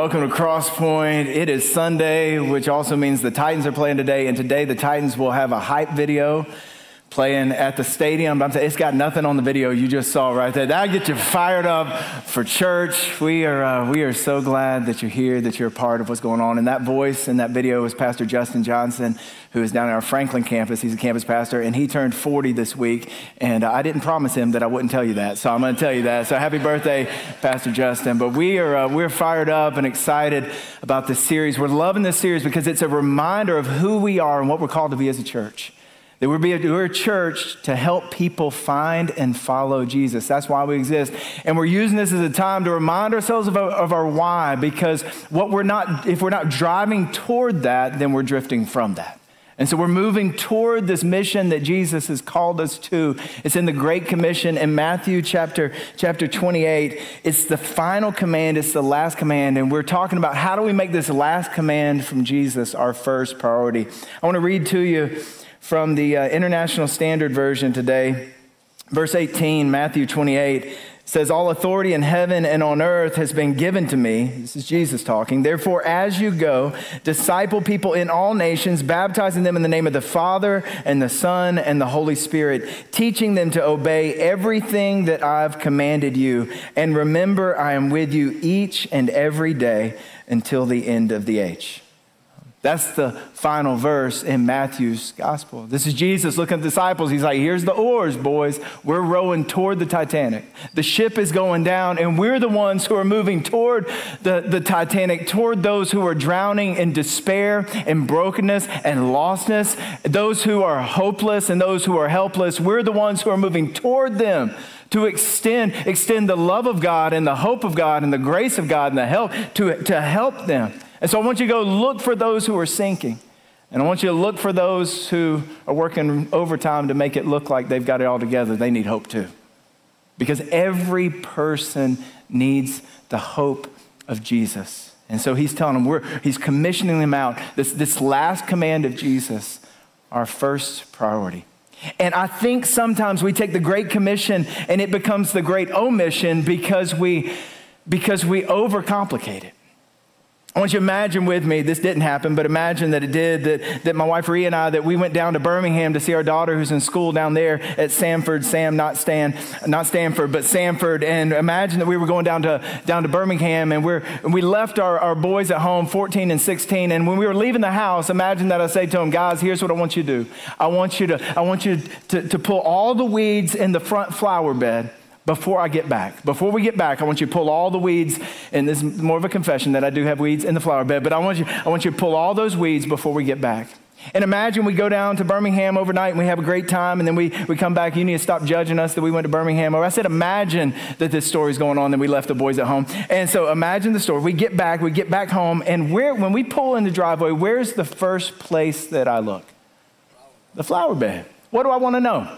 welcome to Crosspoint. It is Sunday, which also means the Titans are playing today. And today, the Titans will have a hype video playing at the stadium. But I'm saying it's got nothing on the video you just saw right there. That'll get you fired up for church. We are, uh, we are so glad that you're here, that you're a part of what's going on. And that voice in that video is Pastor Justin Johnson, who is down at our Franklin campus. He's a campus pastor, and he turned 40 this week. And I didn't promise him that I wouldn't tell you that, so I'm going to tell you that. So happy birthday, Pastor Justin. But we are, uh, we're fired up and excited about this series. We're loving this series because it's a reminder of who we are and what we're called to be as a church. That we're, a, a church to help people find and follow Jesus. That's why we exist. And we're using this as a time to remind ourselves of our, of our why, because what we're not, if we're not driving toward that, then we're drifting from that. And so we're moving toward this mission that Jesus has called us to. It's in the Great Commission in Matthew chapter, chapter 28. It's the final command, it's the last command. And we're talking about how do we make this last command from Jesus our first priority. I want to read to you from the uh, International Standard Version today. Verse 18, Matthew 28 says, All authority in heaven and on earth has been given to me. This is Jesus talking. Therefore, as you go, disciple people in all nations, baptizing them in the name of the Father and the Son and the Holy Spirit, teaching them to obey everything that I've commanded you. And remember, I am with you each and every day until the end of the age. That's the final verse in Matthew's gospel. This is Jesus looking at the disciples. He's like, Here's the oars, boys. We're rowing toward the Titanic. The ship is going down, and we're the ones who are moving toward the, the Titanic, toward those who are drowning in despair and brokenness and lostness, those who are hopeless and those who are helpless. We're the ones who are moving toward them to extend, extend the love of God and the hope of God and the grace of God and the help to, to help them. And so I want you to go look for those who are sinking. And I want you to look for those who are working overtime to make it look like they've got it all together. They need hope too. Because every person needs the hope of Jesus. And so he's telling them, we're, he's commissioning them out. This, this last command of Jesus, our first priority. And I think sometimes we take the Great Commission and it becomes the Great Omission because we, because we overcomplicate it. I want you to imagine with me, this didn't happen, but imagine that it did, that, that my wife Rhea and I, that we went down to Birmingham to see our daughter who's in school down there at Samford, Sam, not Stan, not Stanford, but Samford. And imagine that we were going down to, down to Birmingham and, we're, we left our, our boys at home, 14 and 16. And when we were leaving the house, imagine that I say to them, guys, here's what I want you to do. I want you to, I want you to, to pull all the weeds in the front flower bed before I get back. Before we get back, I want you to pull all the weeds, and this is more of a confession that I do have weeds in the flower bed, but I want you, I want you to pull all those weeds before we get back. And imagine we go down to Birmingham overnight and we have a great time, and then we, we come back. You need to stop judging us that we went to Birmingham. Or I said, imagine that this story's going on, that we left the boys at home. And so imagine the story. We get back, we get back home, and where, when we pull in the driveway, where's the first place that I look? The flower bed. What do I want to know?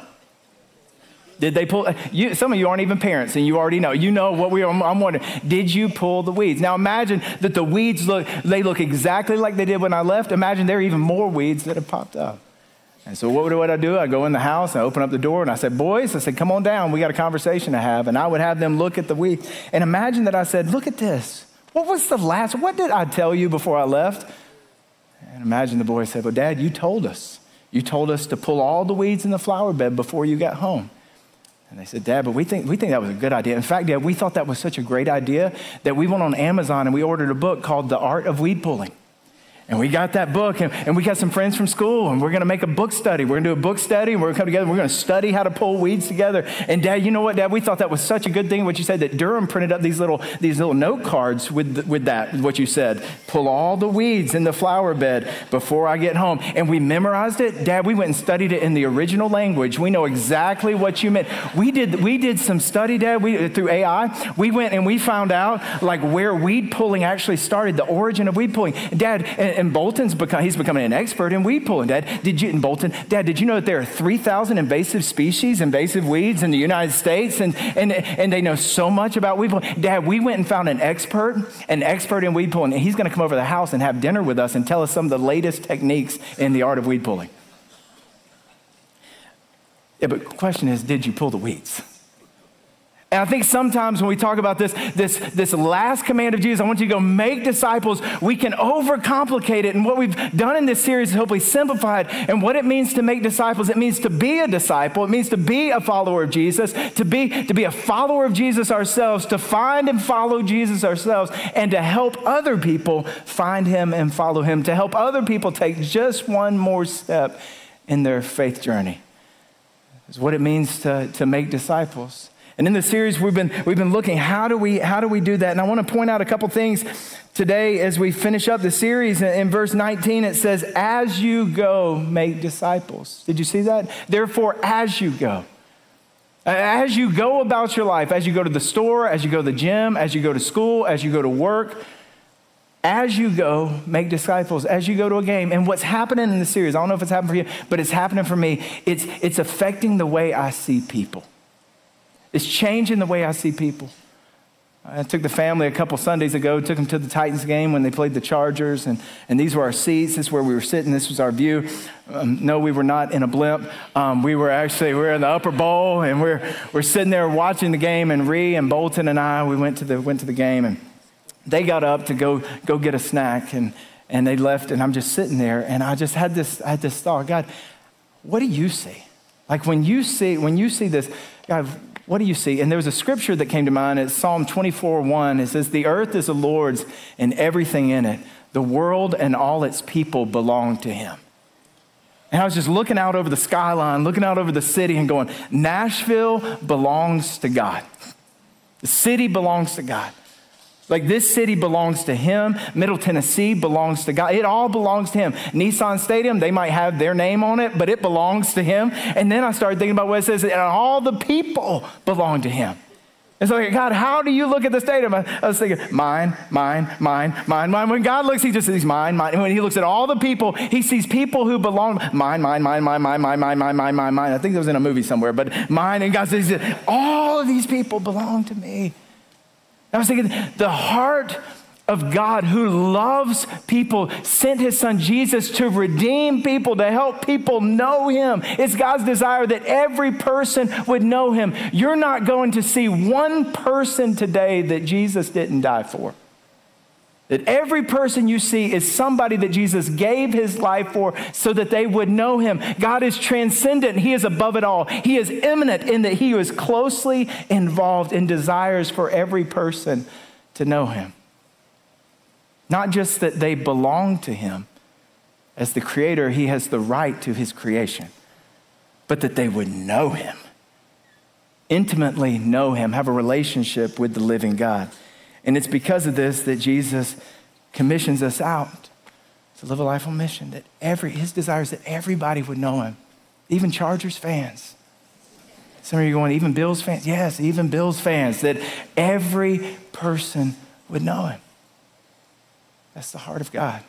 Did they pull? You, some of you aren't even parents, and you already know. You know what we are. I'm wondering. Did you pull the weeds? Now imagine that the weeds look. They look exactly like they did when I left. Imagine there are even more weeds that have popped up. And so what would I do? I go in the house, I open up the door, and I said, "Boys," I said, "Come on down. We got a conversation to have." And I would have them look at the weeds. And imagine that I said, "Look at this. What was the last? What did I tell you before I left?" And imagine the boy said, "Well, Dad, you told us. You told us to pull all the weeds in the flower bed before you got home." And they said, Dad, but we think, we think that was a good idea. In fact, Dad, we thought that was such a great idea that we went on Amazon and we ordered a book called The Art of Weed Pulling. And we got that book, and, and we got some friends from school, and we're to make a book study. We're to do a book study, and we're to come together. We're to study how to pull weeds together. And Dad, you know what, Dad? We thought that was such a good thing. What you said that Durham printed up these little these little note cards with with that. What you said, pull all the weeds in the flower bed before I get home, and we memorized it. Dad, we went and studied it in the original language. We know exactly what you meant. We did we did some study, Dad. We through AI. We went and we found out like where weed pulling actually started, the origin of weed pulling. Dad, and, and Bolton's become, he's becoming an expert in weed pulling. Dad, did you, in Bolton, Dad, did you know that there are 3,000 invasive species, invasive weeds in the United States? And, and, and they know so much about weed pulling. Dad, we went and found an expert, an expert in weed pulling, and he's going to come over to the house and have dinner with us and tell us some of the latest techniques in the art of weed pulling. Yeah, but the question is, did you pull the weeds? And I think sometimes when we talk about this, this, this last command of Jesus, I want you to go make disciples, we can overcomplicate it. And what we've done in this series is hopefully simplify it. And what it means to make disciples, it means to be a disciple, it means to be a follower of Jesus, to be, to be a follower of Jesus ourselves, to find and follow Jesus ourselves, and to help other people find him and follow him, to help other people take just one more step in their faith journey. Is what it means to, to make disciples. And in the series, we've been, we've been looking, how do, we, how do we do that? And I want to point out a couple things today as we finish up the series. In verse 19, it says, As you go, make disciples. Did you see that? Therefore, as you go. As you go about your life, as you go to the store, as you go to the gym, as you go to school, as you go to work, as you go, make disciples, as you go to a game. And what's happening in the series, I don't know if it's happening for you, but it's happening for me. It's, it's affecting the way I see people. It's changing the way I see people. I took the family a couple Sundays ago, took them to the Titans game when they played the Chargers, and, and these were our seats. This is where we were sitting. This was our view. Um, no, we were not in a blimp. Um, we were actually, we were in the upper bowl, and we're, we're sitting there watching the game, and Ree and Bolton and I, we went to the, went to the game, and they got up to go, go get a snack, and, and they left, and I'm just sitting there, and I just had this, I had this thought, God, what do you see? Like when you see, when you see this, God, what do you see? And there was a scripture that came to mind. It's Psalm 24 1. It says, The earth is the Lord's and everything in it. The world and all its people belong to him. And I was just looking out over the skyline, looking out over the city, and going, Nashville belongs to God. The city belongs to God. Like this city belongs to him. Middle Tennessee belongs to God. It all belongs to him. Nissan Stadium, they might have their name on it, but it belongs to him. And then I started thinking about what it says, and all the people belong to him. And so, God, how do you look at the stadium? I was thinking, mine, mine, mine, mine, mine. When God looks, he just sees mine, mine. When he looks at all the people, he sees people who belong, mine, mine, mine, mine, mine, mine, mine, mine, mine, mine, mine. I think it was in a movie somewhere, but mine. And God says, all of these people belong to me. I was thinking, the heart of God who loves people sent his son Jesus to redeem people, to help people know him. It's God's desire that every person would know him. You're not going to see one person today that Jesus didn't die for. That every person you see is somebody that Jesus gave his life for so that they would know him. God is transcendent. He is above it all. He is immanent in that he is closely involved in desires for every person to know him. Not just that they belong to him. As the creator, he has the right to his creation, but that they would know him, intimately know him, have a relationship with the living God. And it's because of this that Jesus commissions us out to live a life on mission, that every, his desire is that everybody would know him, even Chargers fans. Some of you are going, even Bills fans? Yes, even Bills fans, that every person would know him. That's the heart of God.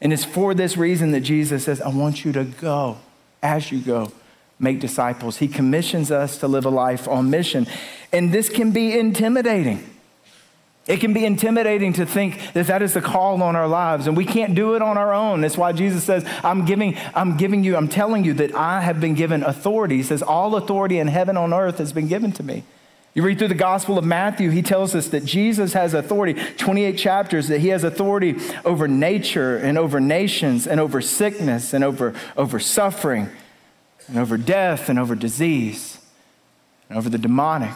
And it's for this reason that Jesus says, I want you to go as you go, make disciples. He commissions us to live a life on mission. And this can be intimidating. It can be intimidating to think that that is the call on our lives, and we can't do it on our own. That's why Jesus says, I'm giving, I'm giving you, I'm telling you that I have been given authority. He says, All authority in heaven on earth has been given to me. You read through the Gospel of Matthew, he tells us that Jesus has authority, 28 chapters, that he has authority over nature and over nations and over sickness and over, over suffering and over death and over disease and over the demonic.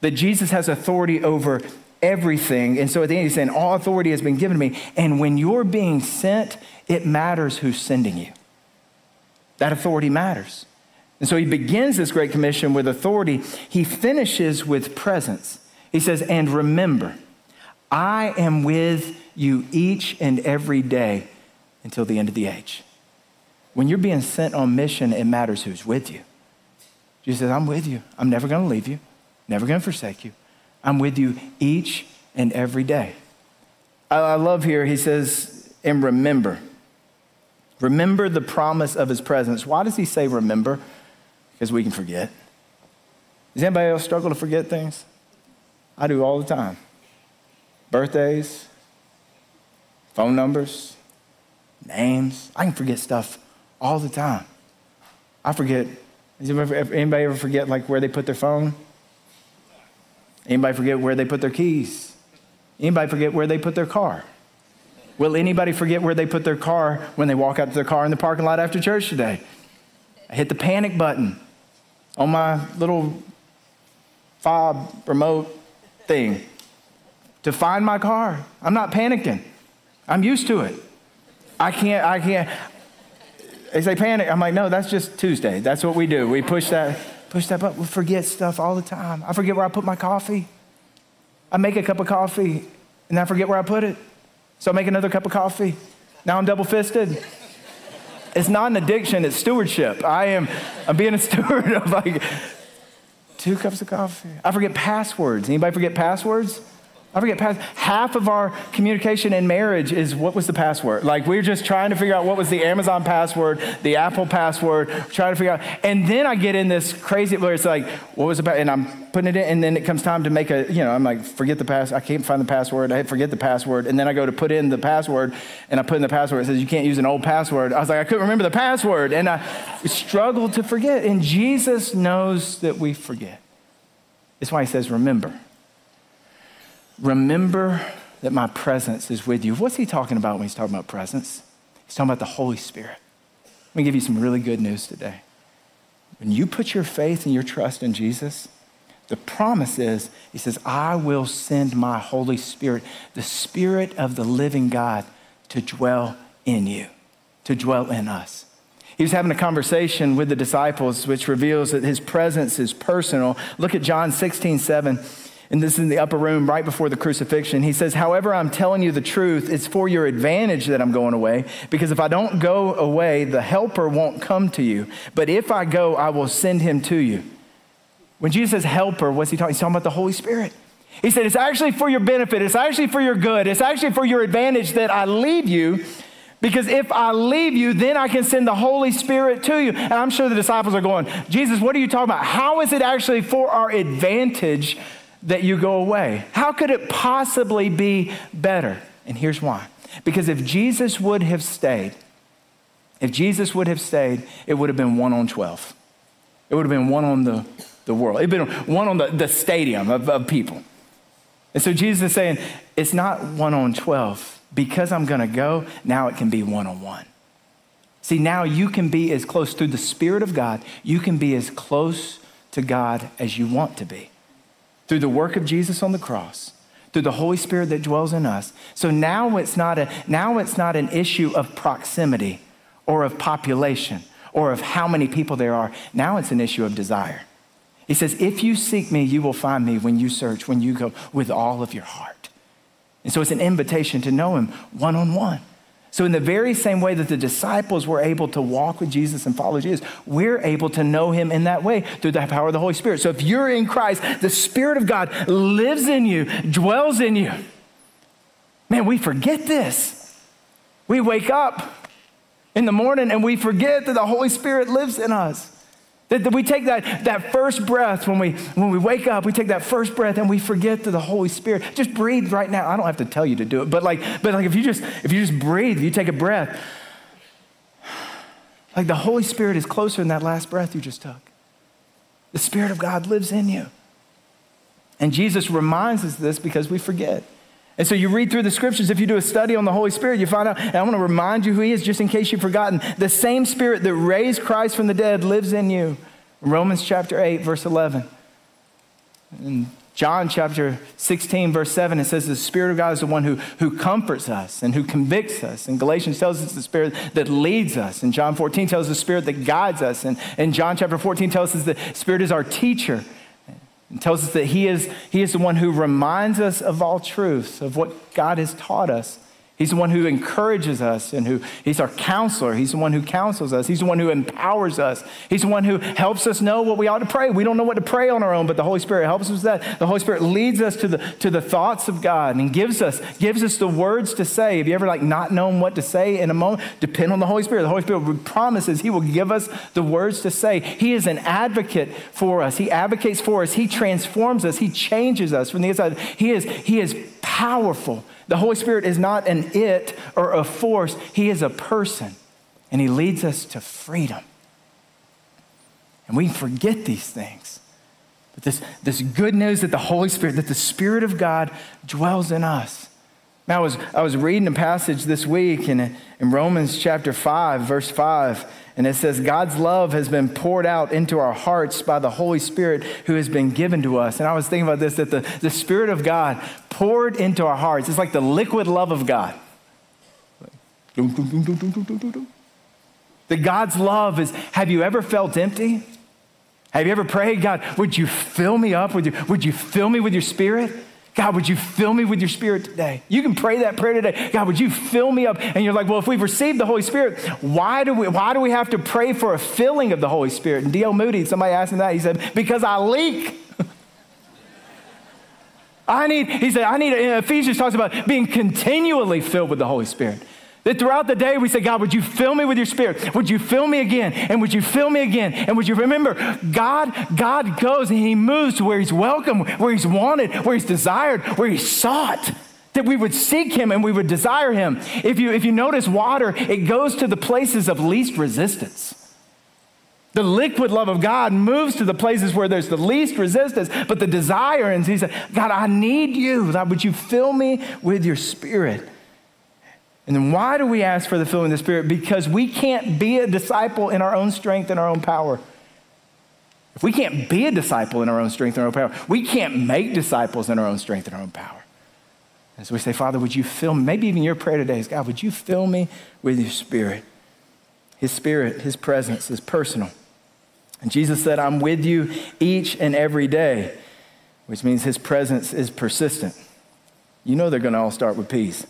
That Jesus has authority over everything. And so at the end, he's saying, All authority has been given to me. And when you're being sent, it matters who's sending you. That authority matters. And so he begins this Great Commission with authority. He finishes with presence. He says, And remember, I am with you each and every day until the end of the age. When you're being sent on mission, it matters who's with you. Jesus says, I'm with you. I'm never going to leave you, never going to forsake you. I'm with you each and every day. I love here, he says, and remember. Remember the promise of his presence. Why does he say remember? Because we can forget. Does anybody else struggle to forget things? I do all the time. Birthdays, phone numbers, names. I can forget stuff all the time. I forget. Does anybody ever forget like where they put their phone? Anybody forget where they put their keys? Anybody forget where they put their car? Will anybody forget where they put their car when they walk out to their car in the parking lot after church today? I hit the panic button on my little fob remote thing to find my car. I'm not panicking. I'm used to it. I can't, I can't. They say panic. I'm like, no, that's just Tuesday. That's what we do. We push that, push that button. We forget stuff all the time. I forget where I put my coffee. I make a cup of coffee and I forget where I put it. So I make another cup of coffee. Now I'm double fisted. It's not an addiction, it's stewardship. I am I'm being a steward of like two cups of coffee. I forget passwords. Anybody forget passwords? I forget. Half of our communication in marriage is what was the password? Like we're just trying to figure out what was the Amazon password, the Apple password, trying to figure out. And then I get in this crazy where it's like, what was about? And I'm putting it in, and then it comes time to make a, you know, I'm like, forget the pass. I can't find the password. I forget the password, and then I go to put in the password, and I put in the password. It says you can't use an old password. I was like, I couldn't remember the password, and I struggled to forget. And Jesus knows that we forget. That's why he says, remember. Remember that my presence is with you. What's he talking about when he's talking about presence? He's talking about the Holy Spirit. Let me give you some really good news today. When you put your faith and your trust in Jesus, the promise is, he says, I will send my Holy Spirit, the Spirit of the living God, to dwell in you, to dwell in us. He was having a conversation with the disciples, which reveals that his presence is personal. Look at John 16, 7. And this is in the upper room right before the crucifixion. He says, However, I'm telling you the truth. It's for your advantage that I'm going away, because if I don't go away, the helper won't come to you. But if I go, I will send him to you. When Jesus says helper, what's he talking? He's talking about the Holy Spirit. He said, It's actually for your benefit. It's actually for your good. It's actually for your advantage that I leave you. Because if I leave you, then I can send the Holy Spirit to you. And I'm sure the disciples are going, Jesus, what are you talking about? How is it actually for our advantage that you go away. How could it possibly be better? And here's why. Because if Jesus would have stayed, if Jesus would have stayed, it would have been one on 12. It would have been one on the, the world. It would have been one on the, the stadium of, of people. And so Jesus is saying, it's not one on 12. Because I'm going to go, now it can be one on one. See, now you can be as close through the Spirit of God, you can be as close to God as you want to be through the work of Jesus on the cross, through the Holy Spirit that dwells in us. So now it's not, a, now it's not an issue of proximity or of population or of how many people there are. Now it's an issue of desire. He says, If you seek me, you will find me when you search, when you go with all of your heart. And so it's an invitation to know him one on one. So, in the very same way that the disciples were able to walk with Jesus and follow Jesus, we're able to know him in that way through the power of the Holy Spirit. So, if you're in Christ, the Spirit of God lives in you, dwells in you. Man, we forget this. We wake up in the morning and we forget that the Holy Spirit lives in us. That, that we take that, that first breath when we, when we wake up, we take that first breath and we forget to the Holy Spirit. Just breathe right now. I don't have to tell you to do it, but like, but like if you just if you just breathe, you take a breath. Like the Holy Spirit is closer than that last breath you just took. The Spirit of God lives in you. And Jesus reminds us this because we forget. And so you read through the scriptures, if you do a study on the Holy Spirit, you find out, and I want to remind you who He is just in case you've forgotten. The same Spirit that raised Christ from the dead lives in you. Romans chapter 8, verse 11. In John chapter 16, verse 7, it says the Spirit of God is the one who, who comforts us and who convicts us. And Galatians tells us the Spirit that leads us. And John 14 tells us the Spirit that guides us. And, and John chapter 14 tells us the Spirit is our teacher and tells us that he is, he is the one who reminds us of all truths, of what God has taught us. He's the one who encourages us and who he's our counselor. He's the one who counsels us. He's the one who empowers us. He's the one who helps us know what we ought to pray. We don't know what to pray on our own, but the Holy Spirit helps us with that. The Holy Spirit leads us to the, to the thoughts of God and gives us, gives us the words to say. Have you ever like not known what to say in a moment? Depend on the Holy Spirit. The Holy Spirit promises he will give us the words to say. He is an advocate for us. He advocates for us. He transforms us. He changes us from the inside. He is, he is powerful. The Holy Spirit is not an it or a force, He is a person, and He leads us to freedom. And we forget these things. But this, this good news that the Holy Spirit, that the Spirit of God dwells in us. Now, I was, I was reading a passage this week in, in Romans chapter 5, verse 5, and it says, God's love has been poured out into our hearts by the Holy Spirit who has been given to us. And I was thinking about this that the, the Spirit of God poured into our hearts. It's like the liquid love of God. That God's love is, have you ever felt empty? Have you ever prayed, God, would you fill me up with your, would you fill me with your spirit? God, would you fill me with your spirit today? You can pray that prayer today. God, would you fill me up? And you're like, well, if we've received the Holy Spirit, why do we, why do we have to pray for a filling of the Holy Spirit? And D.L. Moody, somebody asked him that. He said, because I leak. I need, he said, I need, uh, Ephesians talks about being continually filled with the Holy Spirit. That throughout the day we say, God, would you fill me with your spirit? Would you fill me again? And would you fill me again? And would you remember, God, God goes and he moves to where he's welcome, where he's wanted, where he's desired, where he's sought. That we would seek him and we would desire him. If you, if you notice water, it goes to the places of least resistance. The liquid love of God moves to the places where there's the least resistance, but the desire, and he said, God, I need you. God, would you fill me with your spirit? And then why do we ask for the filling of the Spirit? Because we can't be a disciple in our own strength and our own power. If we can't be a disciple in our own strength and our own power, we can't make disciples in our own strength and our own power. And so we say, Father, would you fill me? Maybe even your prayer today is, God, would you fill me with your Spirit? His Spirit, His presence is personal. And Jesus said, I'm with you each and every day, which means His presence is persistent. You know they're going to all start with peace.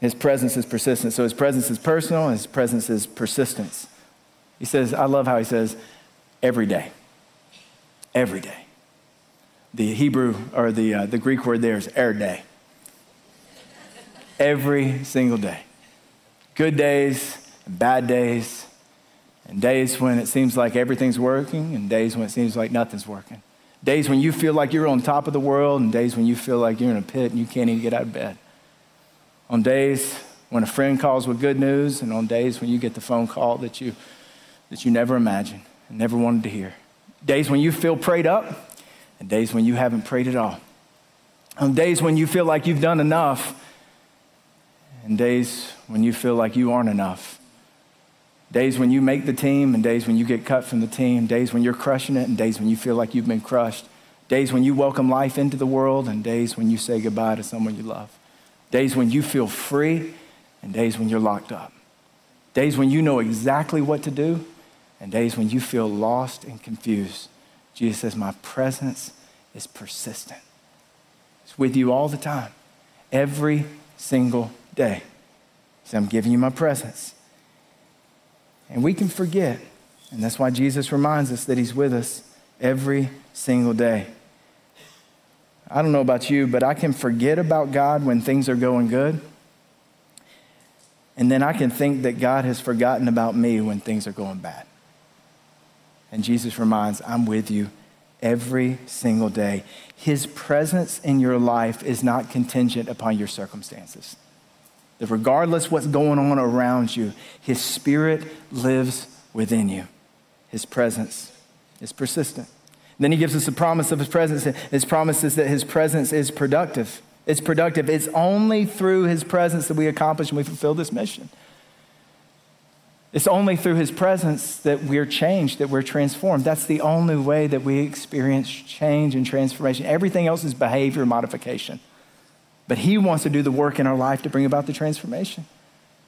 His presence is persistent. So his presence is personal, his presence is persistence. He says, I love how he says, every day. Every day. The Hebrew or the, uh, the Greek word there is er day. Every single day. Good days, and bad days, and days when it seems like everything's working, and days when it seems like nothing's working. Days when you feel like you're on top of the world, and days when you feel like you're in a pit and you can't even get out of bed on days when a friend calls with good news, and on days when you get the phone call that you, that you never imagined and never wanted to hear. Days when you feel prayed up, and days when you haven't prayed at all. On days when you feel like you've done enough, and days when you feel like you aren't enough. Days when you make the team, and days when you get cut from the team. Days when you're crushing it, and days when you feel like you've been crushed. Days when you welcome life into the world, and days when you say goodbye to someone you love. Days when you feel free and days when you're locked up. Days when you know exactly what to do and days when you feel lost and confused. Jesus says, My presence is persistent. It's with you all the time, every single day. He said, I'm giving you my presence. And we can forget. And that's why Jesus reminds us that He's with us every single day. I don't know about you, but I can forget about God when things are going good. And then I can think that God has forgotten about me when things are going bad. And Jesus reminds, I'm with you every single day. His presence in your life is not contingent upon your circumstances. That regardless what's going on around you, his spirit lives within you. His presence is persistent. Then he gives us a promise of his presence. His promise is that his presence is productive. It's productive. It's only through his presence that we accomplish and we fulfill this mission. It's only through his presence that we're changed, that we're transformed. That's the only way that we experience change and transformation. Everything else is behavior modification. But he wants to do the work in our life to bring about the transformation.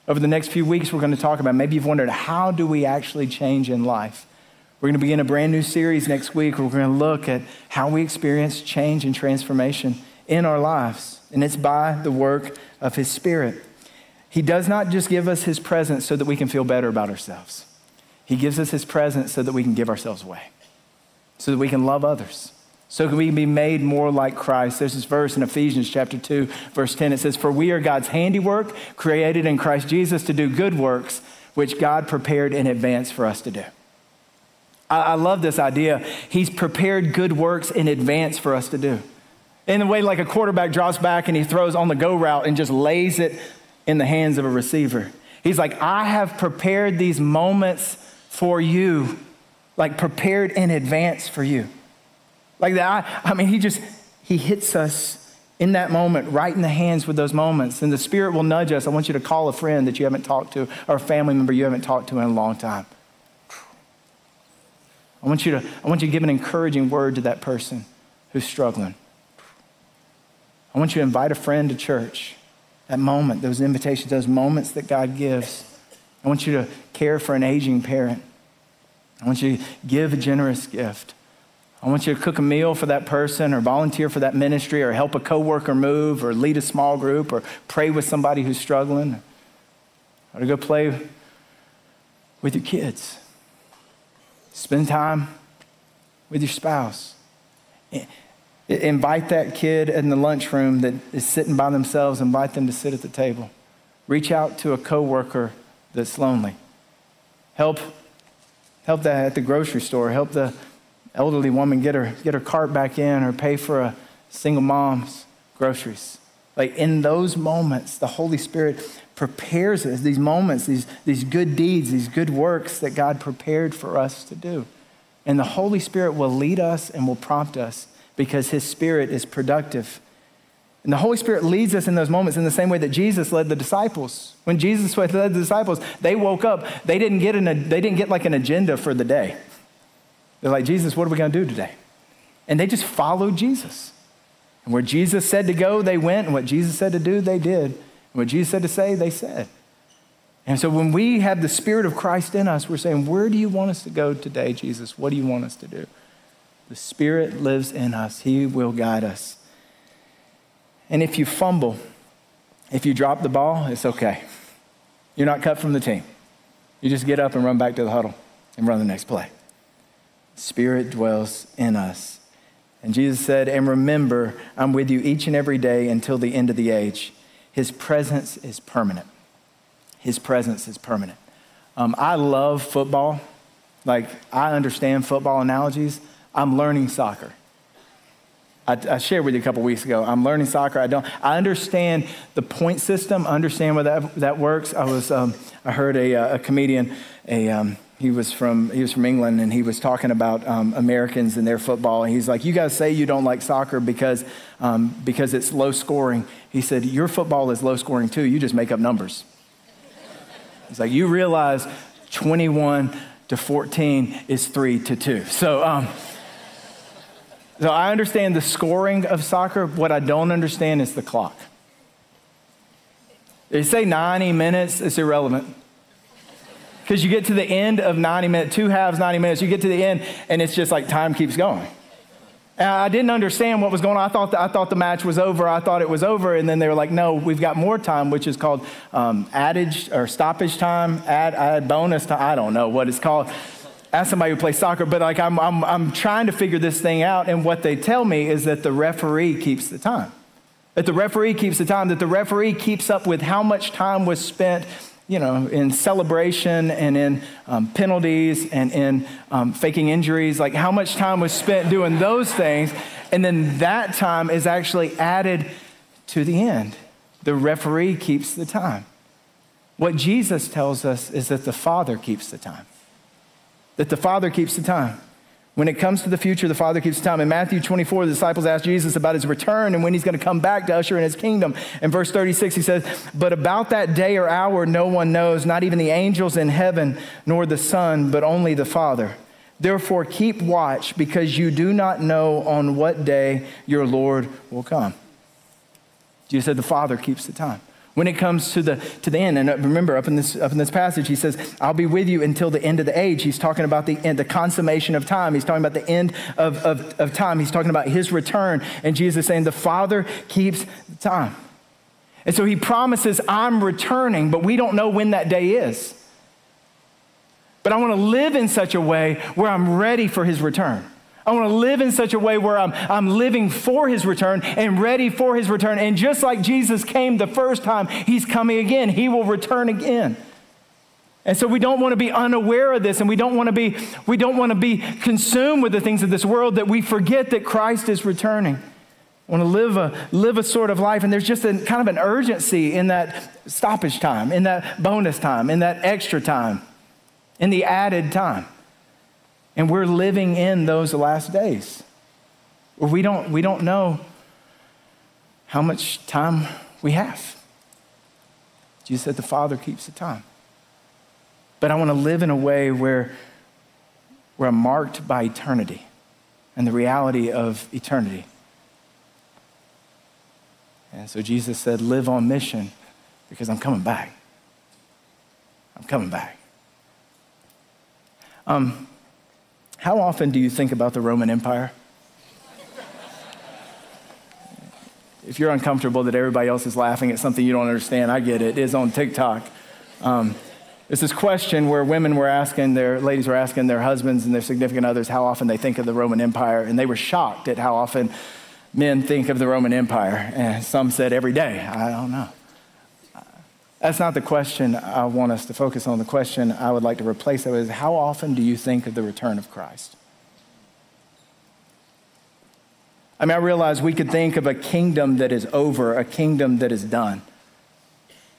Over the next few weeks, we're going to talk about maybe you've wondered how do we actually change in life? We're going to begin a brand new series next week we're going to look at how we experience change and transformation in our lives. And it's by the work of His Spirit. He does not just give us His presence so that we can feel better about ourselves, He gives us His presence so that we can give ourselves away, so that we can love others. So that we can be made more like Christ. There's this verse in Ephesians chapter 2, verse 10. It says, For we are God's handiwork, created in Christ Jesus to do good works, which God prepared in advance for us to do. I, I love this idea. He's prepared good works in advance for us to do. In the way, like a quarterback drops back and he throws on the go route and just lays it in the hands of a receiver. He's like, I have prepared these moments for you like prepared in advance for you. Like that, I, I mean, he just, he hits us in that moment, right in the hands with those moments. And the Spirit will nudge us. I want you to call a friend that you haven't talked to or a family member you haven't talked to in a long time. I want you to, I want you to give an encouraging word to that person who's struggling. I want you to invite a friend to church. That moment, those invitations, those moments that God gives. I want you to care for an aging parent. I want you to give a generous gift. I want you to cook a meal for that person or volunteer for that ministry or help a coworker move or lead a small group or pray with somebody who's struggling or to go play with your kids. Spend time with your spouse. Invite that kid in the lunchroom that is sitting by themselves, invite them to sit at the table. Reach out to a coworker that's lonely. Help, help that at the grocery store. Help the elderly woman get her, get her cart back in or pay for a single mom's groceries. Like in those moments, the Holy Spirit prepares us, these moments, these, these good deeds, these good works that God prepared for us to do. And the Holy Spirit will lead us and will prompt us because His Spirit is productive. And the Holy Spirit leads us in those moments in the same way that Jesus led the disciples. When Jesus led the disciples, they woke up, they didn't get, an, they didn't get like an agenda for the day. They're like, Jesus, what are we going to do today? And they just followed Jesus. And where Jesus said to go, they went. And what Jesus said to do, they did. What Jesus said to say, they said. And so when we have the Spirit of Christ in us, we're saying, Where do you want us to go today, Jesus? What do you want us to do? The Spirit lives in us, He will guide us. And if you fumble, if you drop the ball, it's okay. You're not cut from the team. You just get up and run back to the huddle and run the next play. Spirit dwells in us. And Jesus said, And remember, I'm with you each and every day until the end of the age. His presence is permanent. His presence is permanent. Um, I love football. Like, I understand football analogies. I'm learning soccer. I, I, shared with you a couple weeks ago. I'm learning soccer. I don't. I understand the point system. I understand where that that works. I was. Um, I heard a, a comedian. A um, he was from he was from England and he was talking about um, Americans and their football. And he's like, "You guys say you don't like soccer because um, because it's low scoring." He said, "Your football is low scoring too. You just make up numbers." He's like, "You realize 21 to 14 is three to two. So." Um, so I understand the scoring of soccer. What I don't understand is the clock. They say 90 minutes, it's irrelevant because you get to the end of 90 minutes, two halves, 90 minutes, you get to the end, and it's just like time keeps going. And I didn't understand what was going on. I thought, the, I thought the match was over. I thought it was over. And then they were like, no, we've got more time, which is called um, adage or stoppage time, add, add bonus time. I don't know what it's called. Ask somebody who plays soccer. But like I'm, I'm, I'm trying to figure this thing out. And what they tell me is that the referee keeps the time. That the referee keeps the time, that the referee keeps up with how much time was spent you know, in celebration and in um, penalties and in um, faking injuries, like how much time was spent doing those things. And then that time is actually added to the end. The referee keeps the time. What Jesus tells us is that the Father keeps the time. That the Father keeps the time. When it comes to the future, the Father keeps time. In Matthew 24, the disciples ask Jesus about his return and when he's going to come back to usher in his kingdom. In verse 36, he says, But about that day or hour, no one knows, not even the angels in heaven, nor the Son, but only the Father. Therefore, keep watch, because you do not know on what day your Lord will come. Jesus said, The Father keeps the time when it comes to the, to the end. And uh, remember, up in, this, up in this passage, he says, I'll be with you until the end of the age. He's talking about the end, the consummation of time. He's talking about the end of, of, of time. He's talking about his return. And Jesus is saying, the Father keeps time. And so he promises, I'm returning, but we don't know when that day is. But I want to live in such a way where I'm ready for his return. I want to live in such a way where I'm, I'm living for his return and ready for his return. And just like Jesus came the first time, he's coming again. He will return again. And so we don't want to be unaware of this and we don't want to be we don't want to be consumed with the things of this world that we forget that Christ is returning. I want to live a live a sort of life and there's just a kind of an urgency in that stoppage time, in that bonus time, in that extra time, in the added time. And we're living in those last days we don't, we don't know how much time we have. Jesus said the Father keeps the time. But I want to live in a way where, I'm marked by eternity and the reality of eternity. And so Jesus said, Live on mission because I'm coming back. I'm coming back. Um, how often do you think about the Roman Empire? if you're uncomfortable that everybody else is laughing at something you don't understand, I get it. It is on TikTok. Um, it's this question where women were asking their ladies were asking their husbands and their significant others how often they think of the Roman Empire, and they were shocked at how often men think of the Roman Empire. And some said every day. I don't know. That's not the question I want us to focus on. The question I would like to replace that with how often do you think of the return of Christ? I mean, I realize we could think of a kingdom that is over, a kingdom that is done.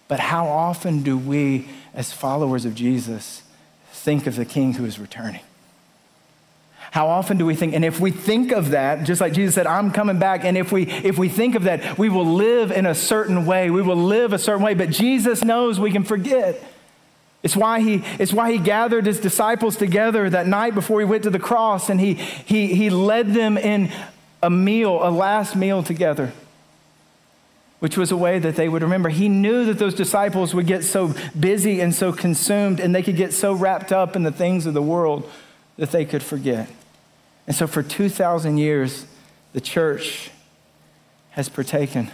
But how often do we, as followers of Jesus, think of the king who is returning? How often do we think, and if we think of that, just like Jesus said, I'm coming back, and if we if we think of that, we will live in a certain way. We will live a certain way, but Jesus knows we can forget. It's why he, it's why he gathered his disciples together that night before he went to the cross, and he, he, he led them in a meal, a last meal together, which was a way that they would remember. He knew that those disciples would get so busy and so consumed, and they could get so wrapped up in the things of the world that they could forget. And so for 2,000 years, the church has partaken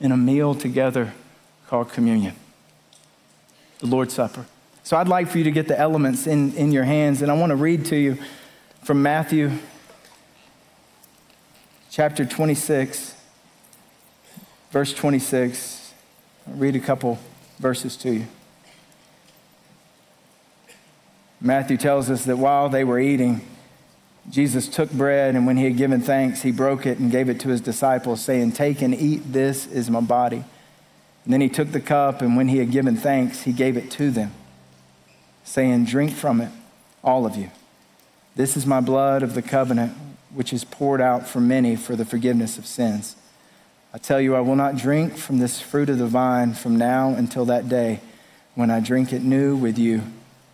in a meal together called communion, the Lord's Supper. So I'd like for you to get the elements in, in your hands, and I want to read to you from Matthew chapter 26, verse 26. I'll read a couple verses to you. Matthew tells us that while they were eating, Jesus took bread, and when he had given thanks, he broke it and gave it to his disciples, saying, Take and eat, this is my body. And then he took the cup, and when he had given thanks, he gave it to them, saying, Drink from it, all of you. This is my blood of the covenant, which is poured out for many for the forgiveness of sins. I tell you, I will not drink from this fruit of the vine from now until that day when I drink it new with you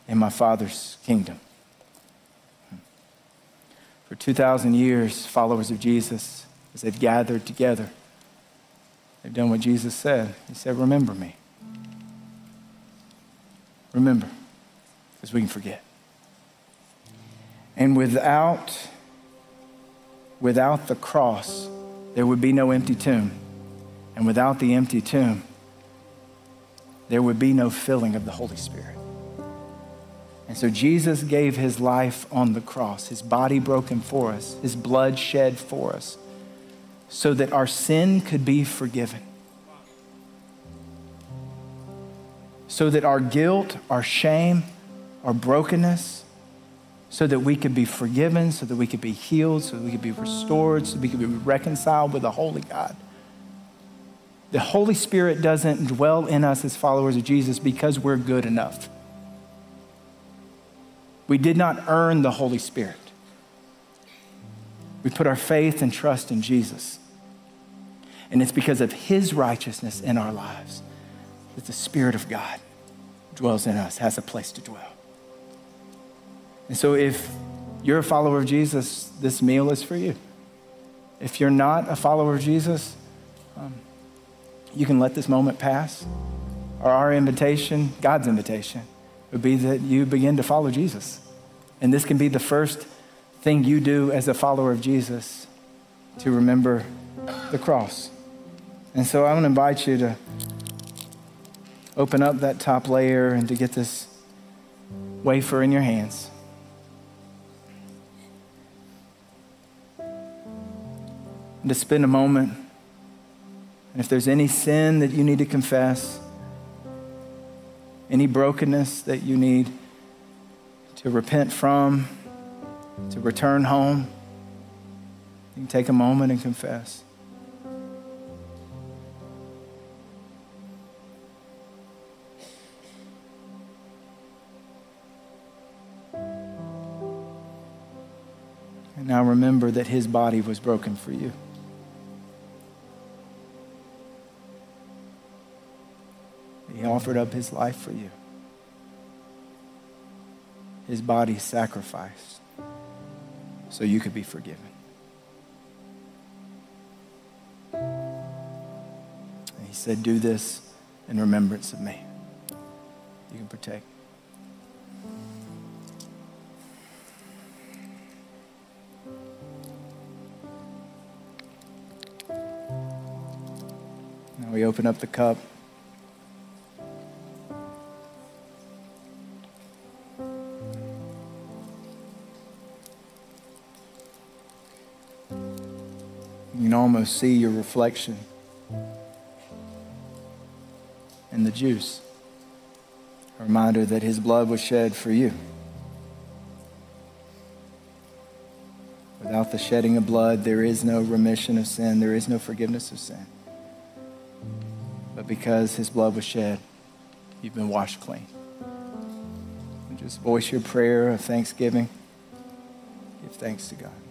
in my Father's kingdom. For 2,000 years, followers of Jesus, as they've gathered together, they've done what Jesus said. He said, Remember me. Remember, because we can forget. And without, without the cross, there would be no empty tomb. And without the empty tomb, there would be no filling of the Holy Spirit. And so Jesus gave his life on the cross, his body broken for us, his blood shed for us, so that our sin could be forgiven. So that our guilt, our shame, our brokenness, so that we could be forgiven, so that we could be healed, so that we could be restored, so that we could be reconciled with the Holy God. The Holy Spirit doesn't dwell in us as followers of Jesus because we're good enough. We did not earn the Holy Spirit. We put our faith and trust in Jesus. And it's because of his righteousness in our lives that the Spirit of God dwells in us, has a place to dwell. And so if you're a follower of Jesus, this meal is for you. If you're not a follower of Jesus, um, you can let this moment pass. Or our invitation, God's invitation, would be that you begin to follow Jesus. And this can be the first thing you do as a follower of Jesus to remember the cross. And so I want to invite you to open up that top layer and to get this wafer in your hands. And to spend a moment. And if there's any sin that you need to confess, any brokenness that you need to repent from, to return home, you can take a moment and confess. And now remember that his body was broken for you. Offered up his life for you. His body sacrificed so you could be forgiven. And he said, Do this in remembrance of me. You can partake. Now we open up the cup. You can almost see your reflection in the juice. A reminder that his blood was shed for you. Without the shedding of blood, there is no remission of sin, there is no forgiveness of sin. But because his blood was shed, you've been washed clean. And just voice your prayer of thanksgiving. Give thanks to God.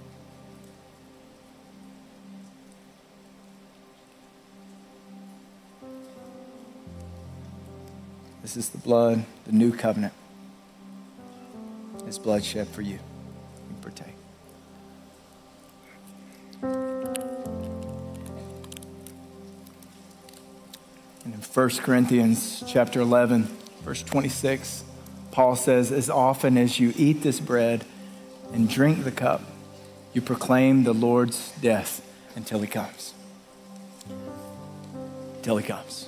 Is the blood, the new covenant. His blood shed for you. You partake. And in 1 Corinthians chapter 11, verse 26, Paul says, As often as you eat this bread and drink the cup, you proclaim the Lord's death until he comes. Until he comes.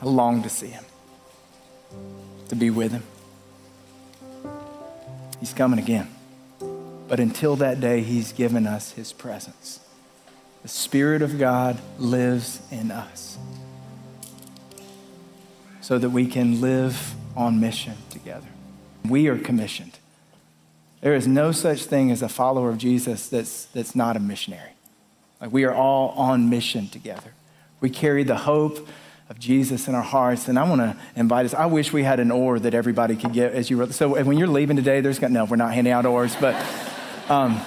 I long to see him, to be with him. He's coming again. But until that day, he's given us his presence. The Spirit of God lives in us so that we can live on mission together. We are commissioned. There is no such thing as a follower of Jesus that's, that's not a missionary. Like we are all on mission together. We carry the hope of Jesus in our hearts. And I want to invite us. I wish we had an oar that everybody could get as you were. So when you're leaving today, there's got, no, we're not handing out oars, but, um,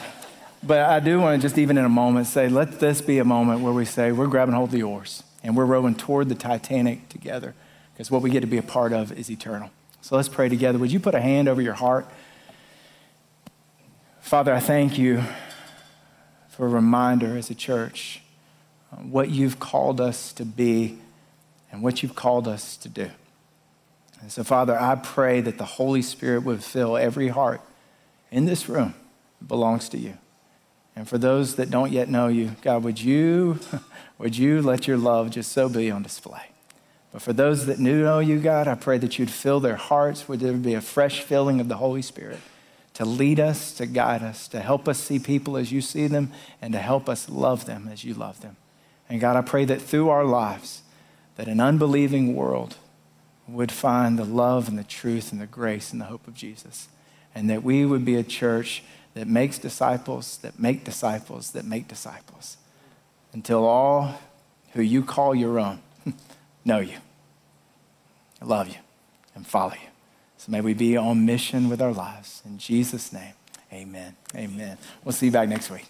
but I do want to just even in a moment say, let this be a moment where we say, we're grabbing hold of the oars and we're rowing toward the Titanic together because what we get to be a part of is eternal. So let's pray together. Would you put a hand over your heart? Father, I thank you for a reminder as a church uh, what you've called us to be and what you've called us to do. And so, Father, I pray that the Holy Spirit would fill every heart in this room it belongs to you. And for those that don't yet know you, God, would you, would you let your love just so be on display? But for those that do know you, God, I pray that you'd fill their hearts, would there be a fresh filling of the Holy Spirit to lead us, to guide us, to help us see people as you see them, and to help us love them as you love them. And God, I pray that through our lives, that an unbelieving world would find the love and the truth and the grace and the hope of Jesus. And that we would be a church that makes disciples, that make disciples, that make disciples. Until all who you call your own know you, love you, and follow you. So may we be on mission with our lives. In Jesus' name, amen. Amen. We'll see you back next week.